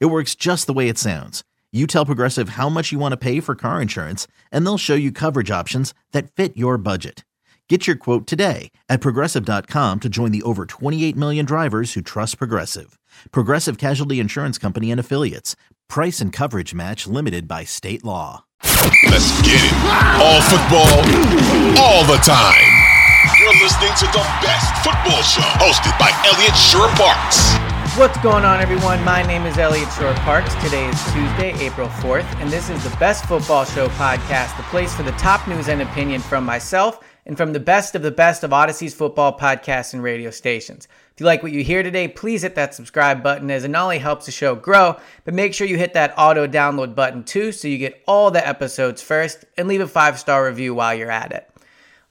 It works just the way it sounds. You tell Progressive how much you want to pay for car insurance, and they'll show you coverage options that fit your budget. Get your quote today at progressive.com to join the over 28 million drivers who trust Progressive. Progressive Casualty Insurance Company and Affiliates. Price and coverage match limited by state law. Let's get it. All football, all the time. You're listening to the best football show hosted by Elliot Shorr-Parks. What's going on, everyone? My name is Elliot Shorr-Parks. Today is Tuesday, April 4th, and this is the Best Football Show podcast, the place for the top news and opinion from myself and from the best of the best of Audacy's football podcasts and radio stations. If you like what you hear today, please hit that subscribe button as it not only helps the show grow, but make sure you hit that auto download button too so you get all the episodes first and leave a five star review while you're at it.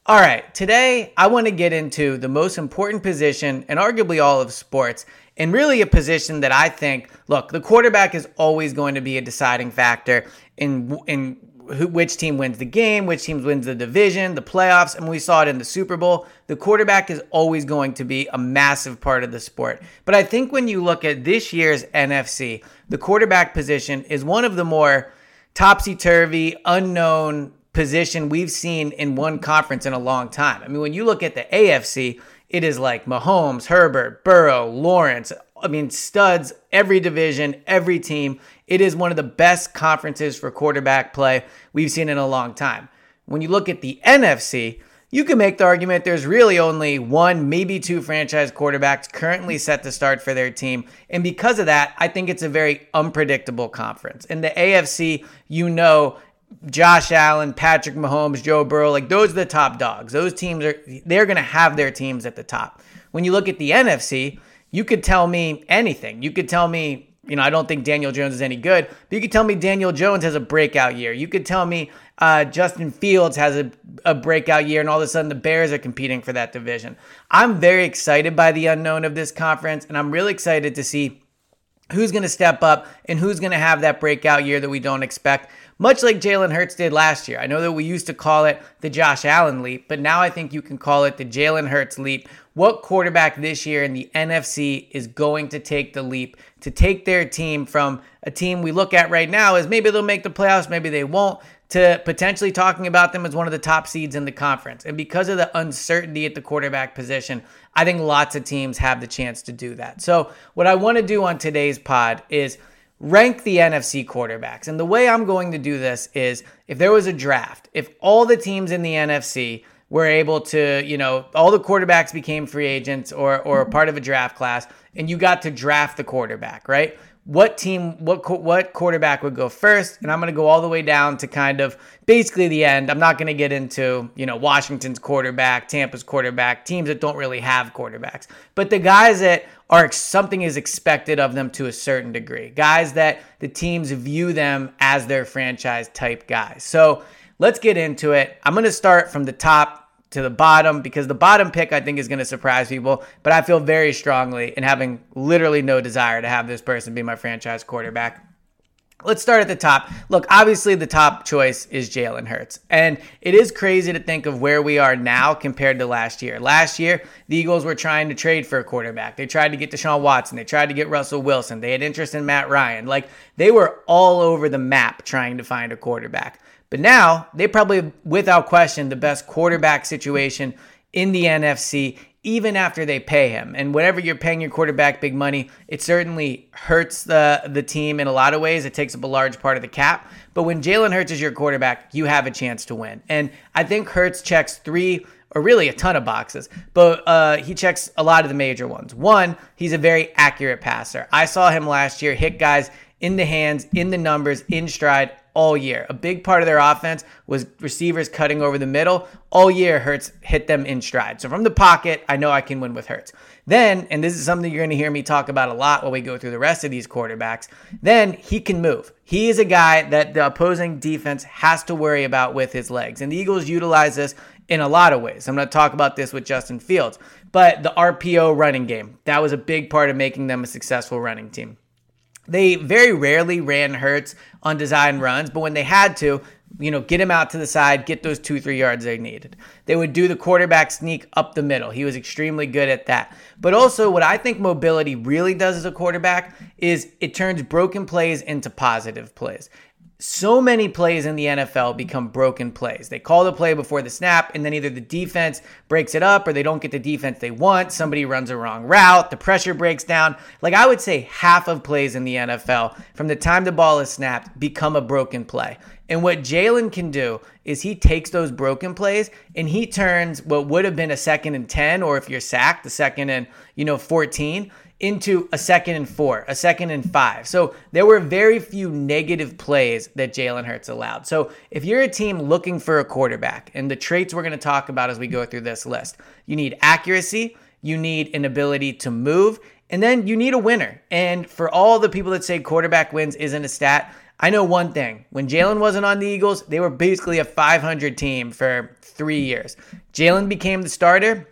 All right, today I want to get into the most important position in arguably all of sports, and really a position that I think, look, the quarterback is always going to be a deciding factor in in who, which team wins the game, which team wins the division, the playoffs, and we saw it in the Super Bowl. The quarterback is always going to be a massive part of the sport. But I think when you look at this year's NFC, the quarterback position is one of the more topsy turvy, unknown position we've seen in one conference in a long time. I mean, when you look at the AFC, it is like Mahomes, Herbert, Burrow, Lawrence. I mean, studs, every division, every team. It is one of the best conferences for quarterback play we've seen in a long time. When you look at the NFC, you can make the argument there's really only one, maybe two franchise quarterbacks currently set to start for their team. And because of that, I think it's a very unpredictable conference. In the AFC, you know, Josh Allen, Patrick Mahomes, Joe Burrow, like those are the top dogs. Those teams are they're going to have their teams at the top. When you look at the NFC, you could tell me anything. You could tell me, you know, I don't think Daniel Jones is any good, but you could tell me Daniel Jones has a breakout year. You could tell me uh, Justin Fields has a, a breakout year, and all of a sudden the Bears are competing for that division. I'm very excited by the unknown of this conference, and I'm really excited to see who's going to step up and who's going to have that breakout year that we don't expect much like Jalen Hurts did last year. I know that we used to call it the Josh Allen leap, but now I think you can call it the Jalen Hurts leap. What quarterback this year in the NFC is going to take the leap to take their team from a team we look at right now as maybe they'll make the playoffs, maybe they won't, to potentially talking about them as one of the top seeds in the conference. And because of the uncertainty at the quarterback position, I think lots of teams have the chance to do that. So, what I want to do on today's pod is rank the NFC quarterbacks. And the way I'm going to do this is if there was a draft, if all the teams in the NFC were able to, you know, all the quarterbacks became free agents or or part of a draft class and you got to draft the quarterback, right? What team, what what quarterback would go first, and I'm going to go all the way down to kind of basically the end. I'm not going to get into you know Washington's quarterback, Tampa's quarterback, teams that don't really have quarterbacks, but the guys that are something is expected of them to a certain degree, guys that the teams view them as their franchise type guys. So let's get into it. I'm going to start from the top to the bottom because the bottom pick I think is going to surprise people. But I feel very strongly in having literally no desire to have this person be my franchise quarterback. Let's start at the top. Look, obviously, the top choice is Jalen Hurts. And it is crazy to think of where we are now compared to last year. Last year, the Eagles were trying to trade for a quarterback. They tried to get Deshaun Watson. They tried to get Russell Wilson. They had interest in Matt Ryan. Like, they were all over the map trying to find a quarterback. But now they probably, without question, the best quarterback situation in the NFC, even after they pay him. And whatever you're paying your quarterback big money, it certainly hurts the, the team in a lot of ways. It takes up a large part of the cap. But when Jalen Hurts is your quarterback, you have a chance to win. And I think Hurts checks three or really a ton of boxes, but uh, he checks a lot of the major ones. One, he's a very accurate passer. I saw him last year hit guys in the hands, in the numbers, in stride all year. A big part of their offense was receivers cutting over the middle. All year, Hurts hit them in stride. So from the pocket, I know I can win with Hurts. Then, and this is something you're going to hear me talk about a lot while we go through the rest of these quarterbacks, then he can move. He is a guy that the opposing defense has to worry about with his legs. And the Eagles utilize this in a lot of ways. I'm going to talk about this with Justin Fields. But the RPO running game, that was a big part of making them a successful running team. They very rarely ran Hurts on design runs, but when they had to, you know, get him out to the side, get those two, three yards they needed. They would do the quarterback sneak up the middle. He was extremely good at that. But also, what I think mobility really does as a quarterback is it turns broken plays into positive plays so many plays in the NFL become broken plays. They call the play before the snap, and then either the defense breaks it up or they don't get the defense they want. Somebody runs a wrong route, the pressure breaks down. Like I would say, half of plays in the NFL from the time the ball is snapped become a broken play. And what Jalen can do is he takes those broken plays and he turns what would have been a second and 10, or if you're sacked, the second and, you know, 14 into a second and four, a second and five. So there were very few negative plays that Jalen Hurts allowed. So if you're a team looking for a quarterback, and the traits we're going to talk about as we go through this list, you need accuracy, you need an ability to move, and then you need a winner. And for all the people that say quarterback wins isn't a stat, I know one thing. When Jalen wasn't on the Eagles, they were basically a 500 team for three years. Jalen became the starter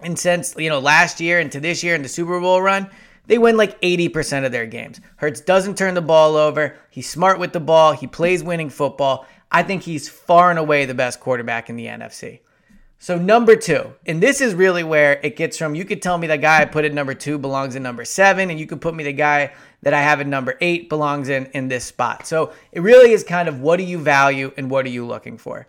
and since, you know, last year into this year in the Super Bowl run, they win like 80% of their games. Hurts doesn't turn the ball over. He's smart with the ball. He plays winning football. I think he's far and away the best quarterback in the NFC. So, number two, and this is really where it gets from you could tell me the guy I put at number two belongs in number seven, and you could put me the guy that I have at number eight belongs in in this spot. So, it really is kind of what do you value and what are you looking for?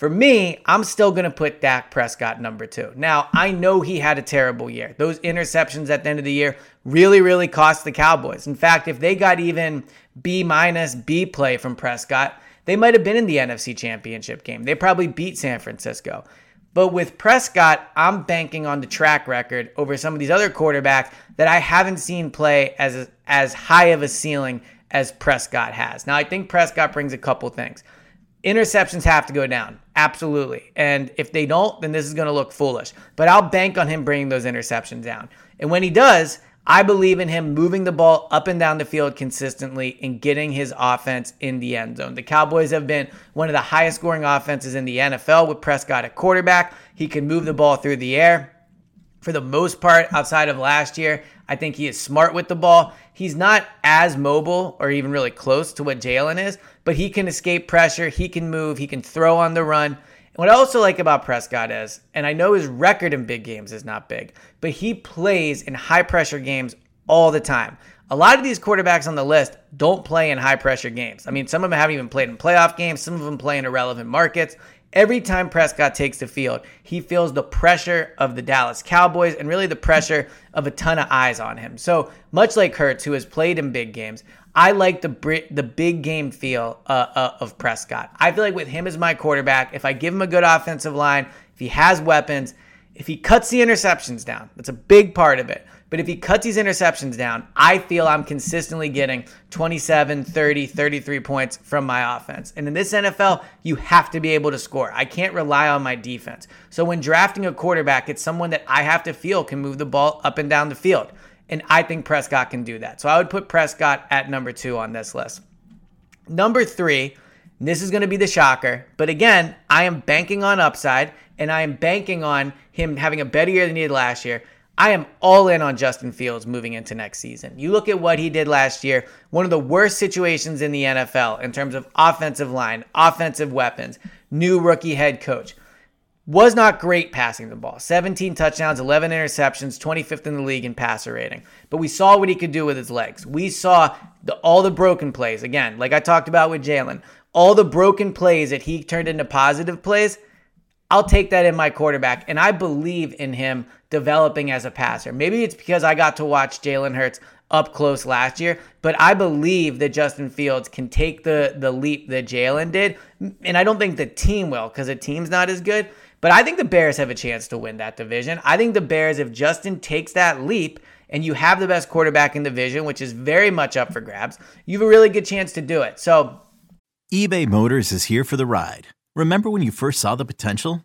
For me, I'm still going to put Dak Prescott number two. Now, I know he had a terrible year. Those interceptions at the end of the year really, really cost the Cowboys. In fact, if they got even B minus B play from Prescott, they might have been in the NFC Championship game. They probably beat San Francisco. But with Prescott, I'm banking on the track record over some of these other quarterbacks that I haven't seen play as as high of a ceiling as Prescott has. Now, I think Prescott brings a couple things. Interceptions have to go down. Absolutely. And if they don't, then this is going to look foolish. But I'll bank on him bringing those interceptions down. And when he does, I believe in him moving the ball up and down the field consistently and getting his offense in the end zone. The Cowboys have been one of the highest scoring offenses in the NFL with Prescott at quarterback. He can move the ball through the air. For the most part, outside of last year, I think he is smart with the ball. He's not as mobile or even really close to what Jalen is, but he can escape pressure. He can move. He can throw on the run. And what I also like about Prescott is, and I know his record in big games is not big, but he plays in high pressure games all the time. A lot of these quarterbacks on the list don't play in high pressure games. I mean, some of them haven't even played in playoff games, some of them play in irrelevant markets. Every time Prescott takes the field, he feels the pressure of the Dallas Cowboys and really the pressure of a ton of eyes on him. So, much like Hurts, who has played in big games, I like the the big game feel uh, uh, of Prescott. I feel like with him as my quarterback, if I give him a good offensive line, if he has weapons, if he cuts the interceptions down, that's a big part of it. But if he cuts these interceptions down, I feel I'm consistently getting 27, 30, 33 points from my offense. And in this NFL, you have to be able to score. I can't rely on my defense. So when drafting a quarterback, it's someone that I have to feel can move the ball up and down the field. And I think Prescott can do that. So I would put Prescott at number two on this list. Number three, this is going to be the shocker. But again, I am banking on upside and I am banking on him having a better year than he did last year. I am all in on Justin Fields moving into next season. You look at what he did last year, one of the worst situations in the NFL in terms of offensive line, offensive weapons, new rookie head coach was not great passing the ball. 17 touchdowns, 11 interceptions, 25th in the league in passer rating. But we saw what he could do with his legs. We saw the, all the broken plays. Again, like I talked about with Jalen, all the broken plays that he turned into positive plays. I'll take that in my quarterback, and I believe in him developing as a passer. Maybe it's because I got to watch Jalen Hurts up close last year, but I believe that Justin Fields can take the the leap that Jalen did, and I don't think the team will because the team's not as good. But I think the Bears have a chance to win that division. I think the Bears, if Justin takes that leap and you have the best quarterback in the division, which is very much up for grabs, you have a really good chance to do it. So eBay Motors is here for the ride. Remember when you first saw the potential?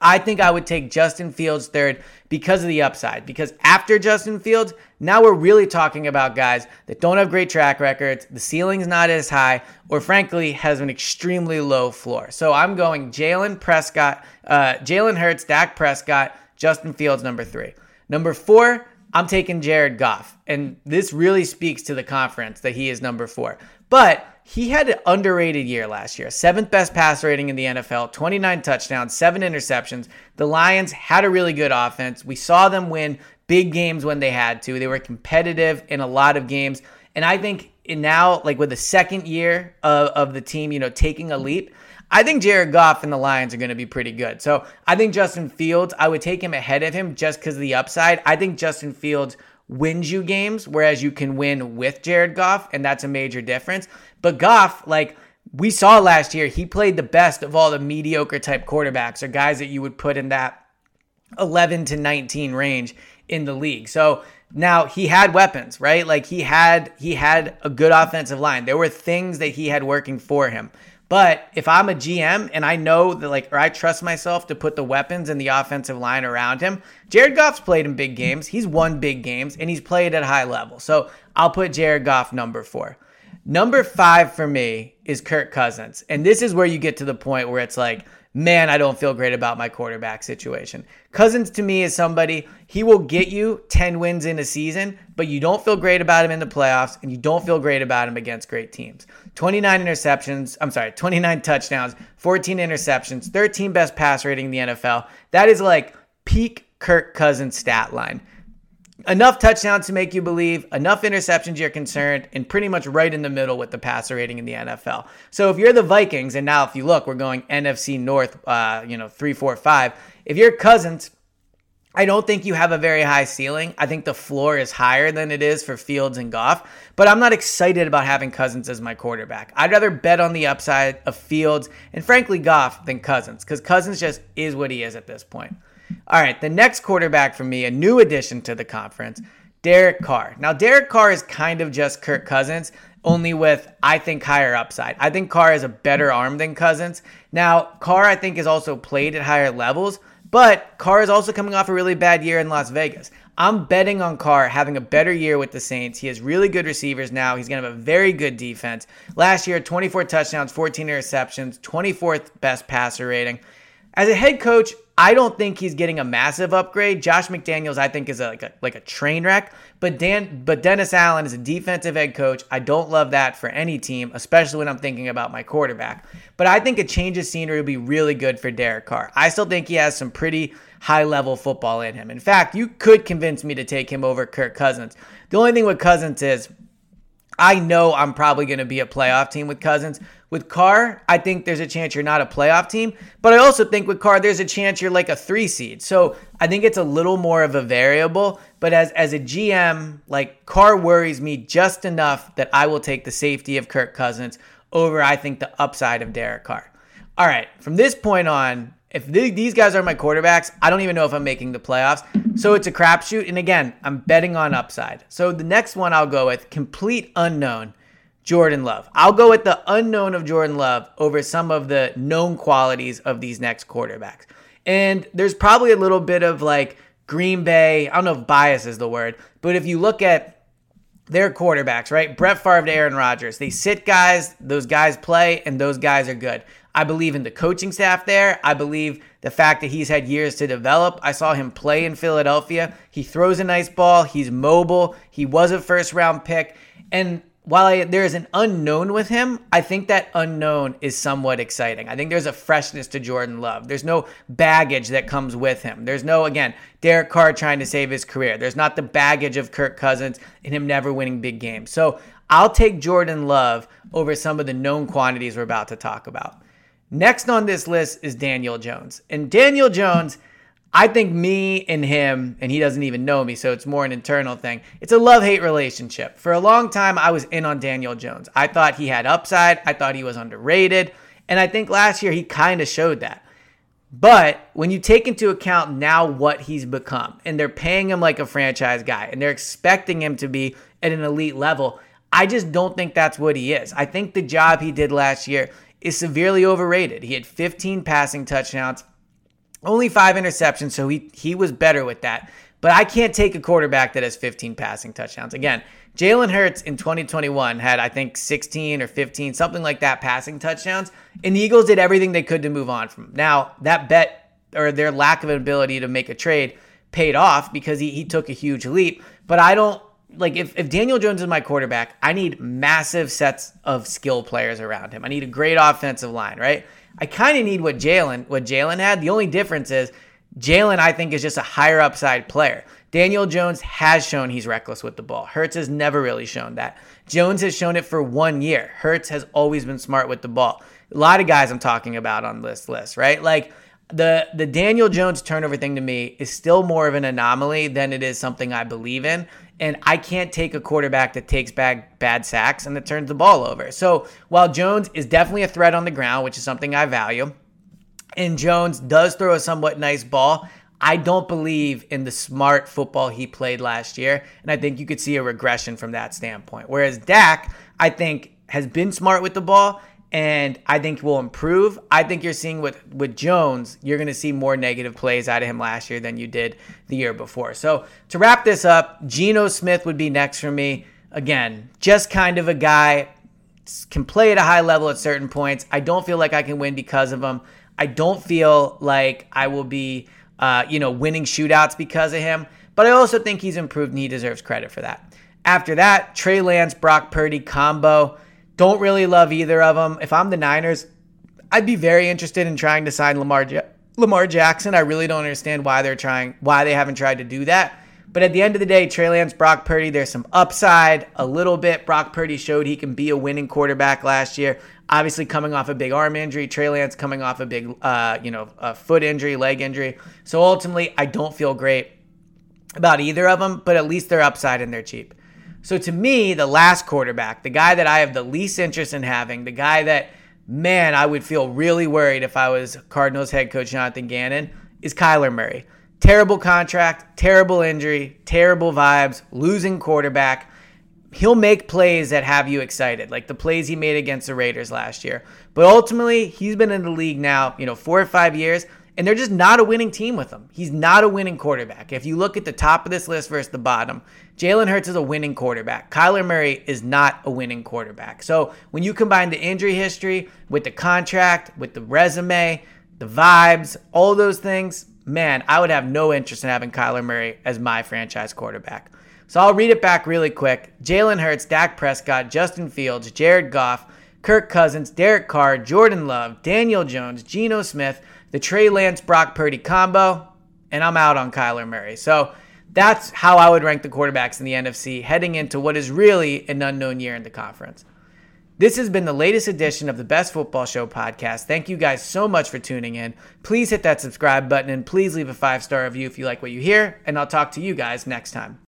I think I would take Justin Fields third because of the upside. Because after Justin Fields, now we're really talking about guys that don't have great track records, the ceiling's not as high, or frankly, has an extremely low floor. So I'm going Jalen Prescott, uh, Jalen Hurts, Dak Prescott, Justin Fields, number three. Number four, I'm taking Jared Goff. And this really speaks to the conference that he is number four. But he had an underrated year last year. Seventh best pass rating in the NFL, 29 touchdowns, seven interceptions. The Lions had a really good offense. We saw them win big games when they had to. They were competitive in a lot of games. And I think now, like with the second year of, of the team, you know, taking a leap, I think Jared Goff and the Lions are going to be pretty good. So I think Justin Fields, I would take him ahead of him just because of the upside. I think Justin Fields wins you games, whereas you can win with Jared Goff, and that's a major difference. But Goff, like we saw last year, he played the best of all the mediocre type quarterbacks or guys that you would put in that 11 to 19 range in the league. So now he had weapons, right? Like he had he had a good offensive line. There were things that he had working for him. But if I'm a GM and I know that, like, or I trust myself to put the weapons and the offensive line around him, Jared Goff's played in big games. He's won big games and he's played at high level. So I'll put Jared Goff number four. Number five for me is Kirk Cousins. And this is where you get to the point where it's like, man, I don't feel great about my quarterback situation. Cousins to me is somebody, he will get you 10 wins in a season, but you don't feel great about him in the playoffs and you don't feel great about him against great teams. 29 interceptions, I'm sorry, 29 touchdowns, 14 interceptions, 13 best pass rating in the NFL. That is like peak Kirk Cousins stat line enough touchdowns to make you believe, enough interceptions you're concerned, and pretty much right in the middle with the passer rating in the NFL. So if you're the Vikings, and now if you look, we're going NFC North, uh, you know, three, four, five. If you're Cousins, I don't think you have a very high ceiling. I think the floor is higher than it is for Fields and Goff, but I'm not excited about having Cousins as my quarterback. I'd rather bet on the upside of Fields and frankly Goff than Cousins because Cousins just is what he is at this point. All right, the next quarterback for me, a new addition to the conference, Derek Carr. Now, Derek Carr is kind of just Kirk Cousins, only with, I think, higher upside. I think Carr has a better arm than Cousins. Now, Carr, I think, is also played at higher levels, but Carr is also coming off a really bad year in Las Vegas. I'm betting on Carr having a better year with the Saints. He has really good receivers now. He's going to have a very good defense. Last year, 24 touchdowns, 14 interceptions, 24th best passer rating. As a head coach, I don't think he's getting a massive upgrade. Josh McDaniels, I think, is a, like a like a train wreck. But Dan, but Dennis Allen is a defensive head coach. I don't love that for any team, especially when I'm thinking about my quarterback. But I think a change of scenery would be really good for Derek Carr. I still think he has some pretty high level football in him. In fact, you could convince me to take him over Kirk Cousins. The only thing with Cousins is I know I'm probably going to be a playoff team with Cousins. With Carr, I think there's a chance you're not a playoff team, but I also think with Carr, there's a chance you're like a three seed. So I think it's a little more of a variable. But as as a GM, like Carr worries me just enough that I will take the safety of Kirk Cousins over, I think, the upside of Derek Carr. All right, from this point on, if these guys are my quarterbacks, I don't even know if I'm making the playoffs. So it's a crapshoot. And again, I'm betting on upside. So the next one I'll go with complete unknown, Jordan Love. I'll go with the unknown of Jordan Love over some of the known qualities of these next quarterbacks. And there's probably a little bit of like Green Bay, I don't know if bias is the word, but if you look at their quarterbacks, right? Brett Favre to Aaron Rodgers. They sit guys, those guys play, and those guys are good. I believe in the coaching staff there. I believe the fact that he's had years to develop. I saw him play in Philadelphia. He throws a nice ball. He's mobile. He was a first round pick. And while I, there is an unknown with him, I think that unknown is somewhat exciting. I think there's a freshness to Jordan Love. There's no baggage that comes with him. There's no, again, Derek Carr trying to save his career. There's not the baggage of Kirk Cousins and him never winning big games. So I'll take Jordan Love over some of the known quantities we're about to talk about. Next on this list is Daniel Jones. And Daniel Jones. I think me and him, and he doesn't even know me, so it's more an internal thing. It's a love hate relationship. For a long time, I was in on Daniel Jones. I thought he had upside, I thought he was underrated, and I think last year he kind of showed that. But when you take into account now what he's become, and they're paying him like a franchise guy, and they're expecting him to be at an elite level, I just don't think that's what he is. I think the job he did last year is severely overrated. He had 15 passing touchdowns, only five interceptions, so he he was better with that. But I can't take a quarterback that has 15 passing touchdowns. Again, Jalen Hurts in 2021 had, I think, 16 or 15, something like that, passing touchdowns. And the Eagles did everything they could to move on from him. Now, that bet or their lack of ability to make a trade paid off because he, he took a huge leap. But I don't like if, if Daniel Jones is my quarterback, I need massive sets of skill players around him. I need a great offensive line, right? I kind of need what Jalen what Jalen had. The only difference is Jalen, I think, is just a higher upside player. Daniel Jones has shown he's reckless with the ball. Hurts has never really shown that. Jones has shown it for one year. Hurts has always been smart with the ball. A lot of guys I'm talking about on this list, right? Like the the Daniel Jones turnover thing to me is still more of an anomaly than it is something I believe in. And I can't take a quarterback that takes bad, bad sacks and that turns the ball over. So while Jones is definitely a threat on the ground, which is something I value, and Jones does throw a somewhat nice ball, I don't believe in the smart football he played last year. And I think you could see a regression from that standpoint. Whereas Dak, I think, has been smart with the ball and I think will improve. I think you're seeing with with Jones, you're going to see more negative plays out of him last year than you did the year before. So to wrap this up, Geno Smith would be next for me. Again, just kind of a guy can play at a high level at certain points. I don't feel like I can win because of him. I don't feel like I will be, uh, you know, winning shootouts because of him. But I also think he's improved and he deserves credit for that. After that, Trey Lance, Brock Purdy combo. Don't really love either of them. If I'm the Niners, I'd be very interested in trying to sign Lamar Lamar Jackson. I really don't understand why they're trying, why they haven't tried to do that. But at the end of the day, Trey Lance, Brock Purdy, there's some upside a little bit. Brock Purdy showed he can be a winning quarterback last year. Obviously, coming off a big arm injury, Trey Lance coming off a big, uh, you know, a foot injury, leg injury. So ultimately, I don't feel great about either of them, but at least they're upside and they're cheap. So to me, the last quarterback, the guy that I have the least interest in having, the guy that, man, I would feel really worried if I was Cardinals head coach Jonathan Gannon, is Kyler Murray. Terrible contract, terrible injury, terrible vibes, losing quarterback. He'll make plays that have you excited, like the plays he made against the Raiders last year. But ultimately, he's been in the league now, you know, four or five years. And they're just not a winning team with him. He's not a winning quarterback. If you look at the top of this list versus the bottom, Jalen Hurts is a winning quarterback. Kyler Murray is not a winning quarterback. So when you combine the injury history with the contract, with the resume, the vibes, all those things, man, I would have no interest in having Kyler Murray as my franchise quarterback. So I'll read it back really quick. Jalen Hurts, Dak Prescott, Justin Fields, Jared Goff, Kirk Cousins, Derek Carr, Jordan Love, Daniel Jones, Geno Smith, the Trey Lance Brock Purdy combo, and I'm out on Kyler Murray. So that's how I would rank the quarterbacks in the NFC heading into what is really an unknown year in the conference. This has been the latest edition of the Best Football Show podcast. Thank you guys so much for tuning in. Please hit that subscribe button and please leave a five star review if you like what you hear, and I'll talk to you guys next time.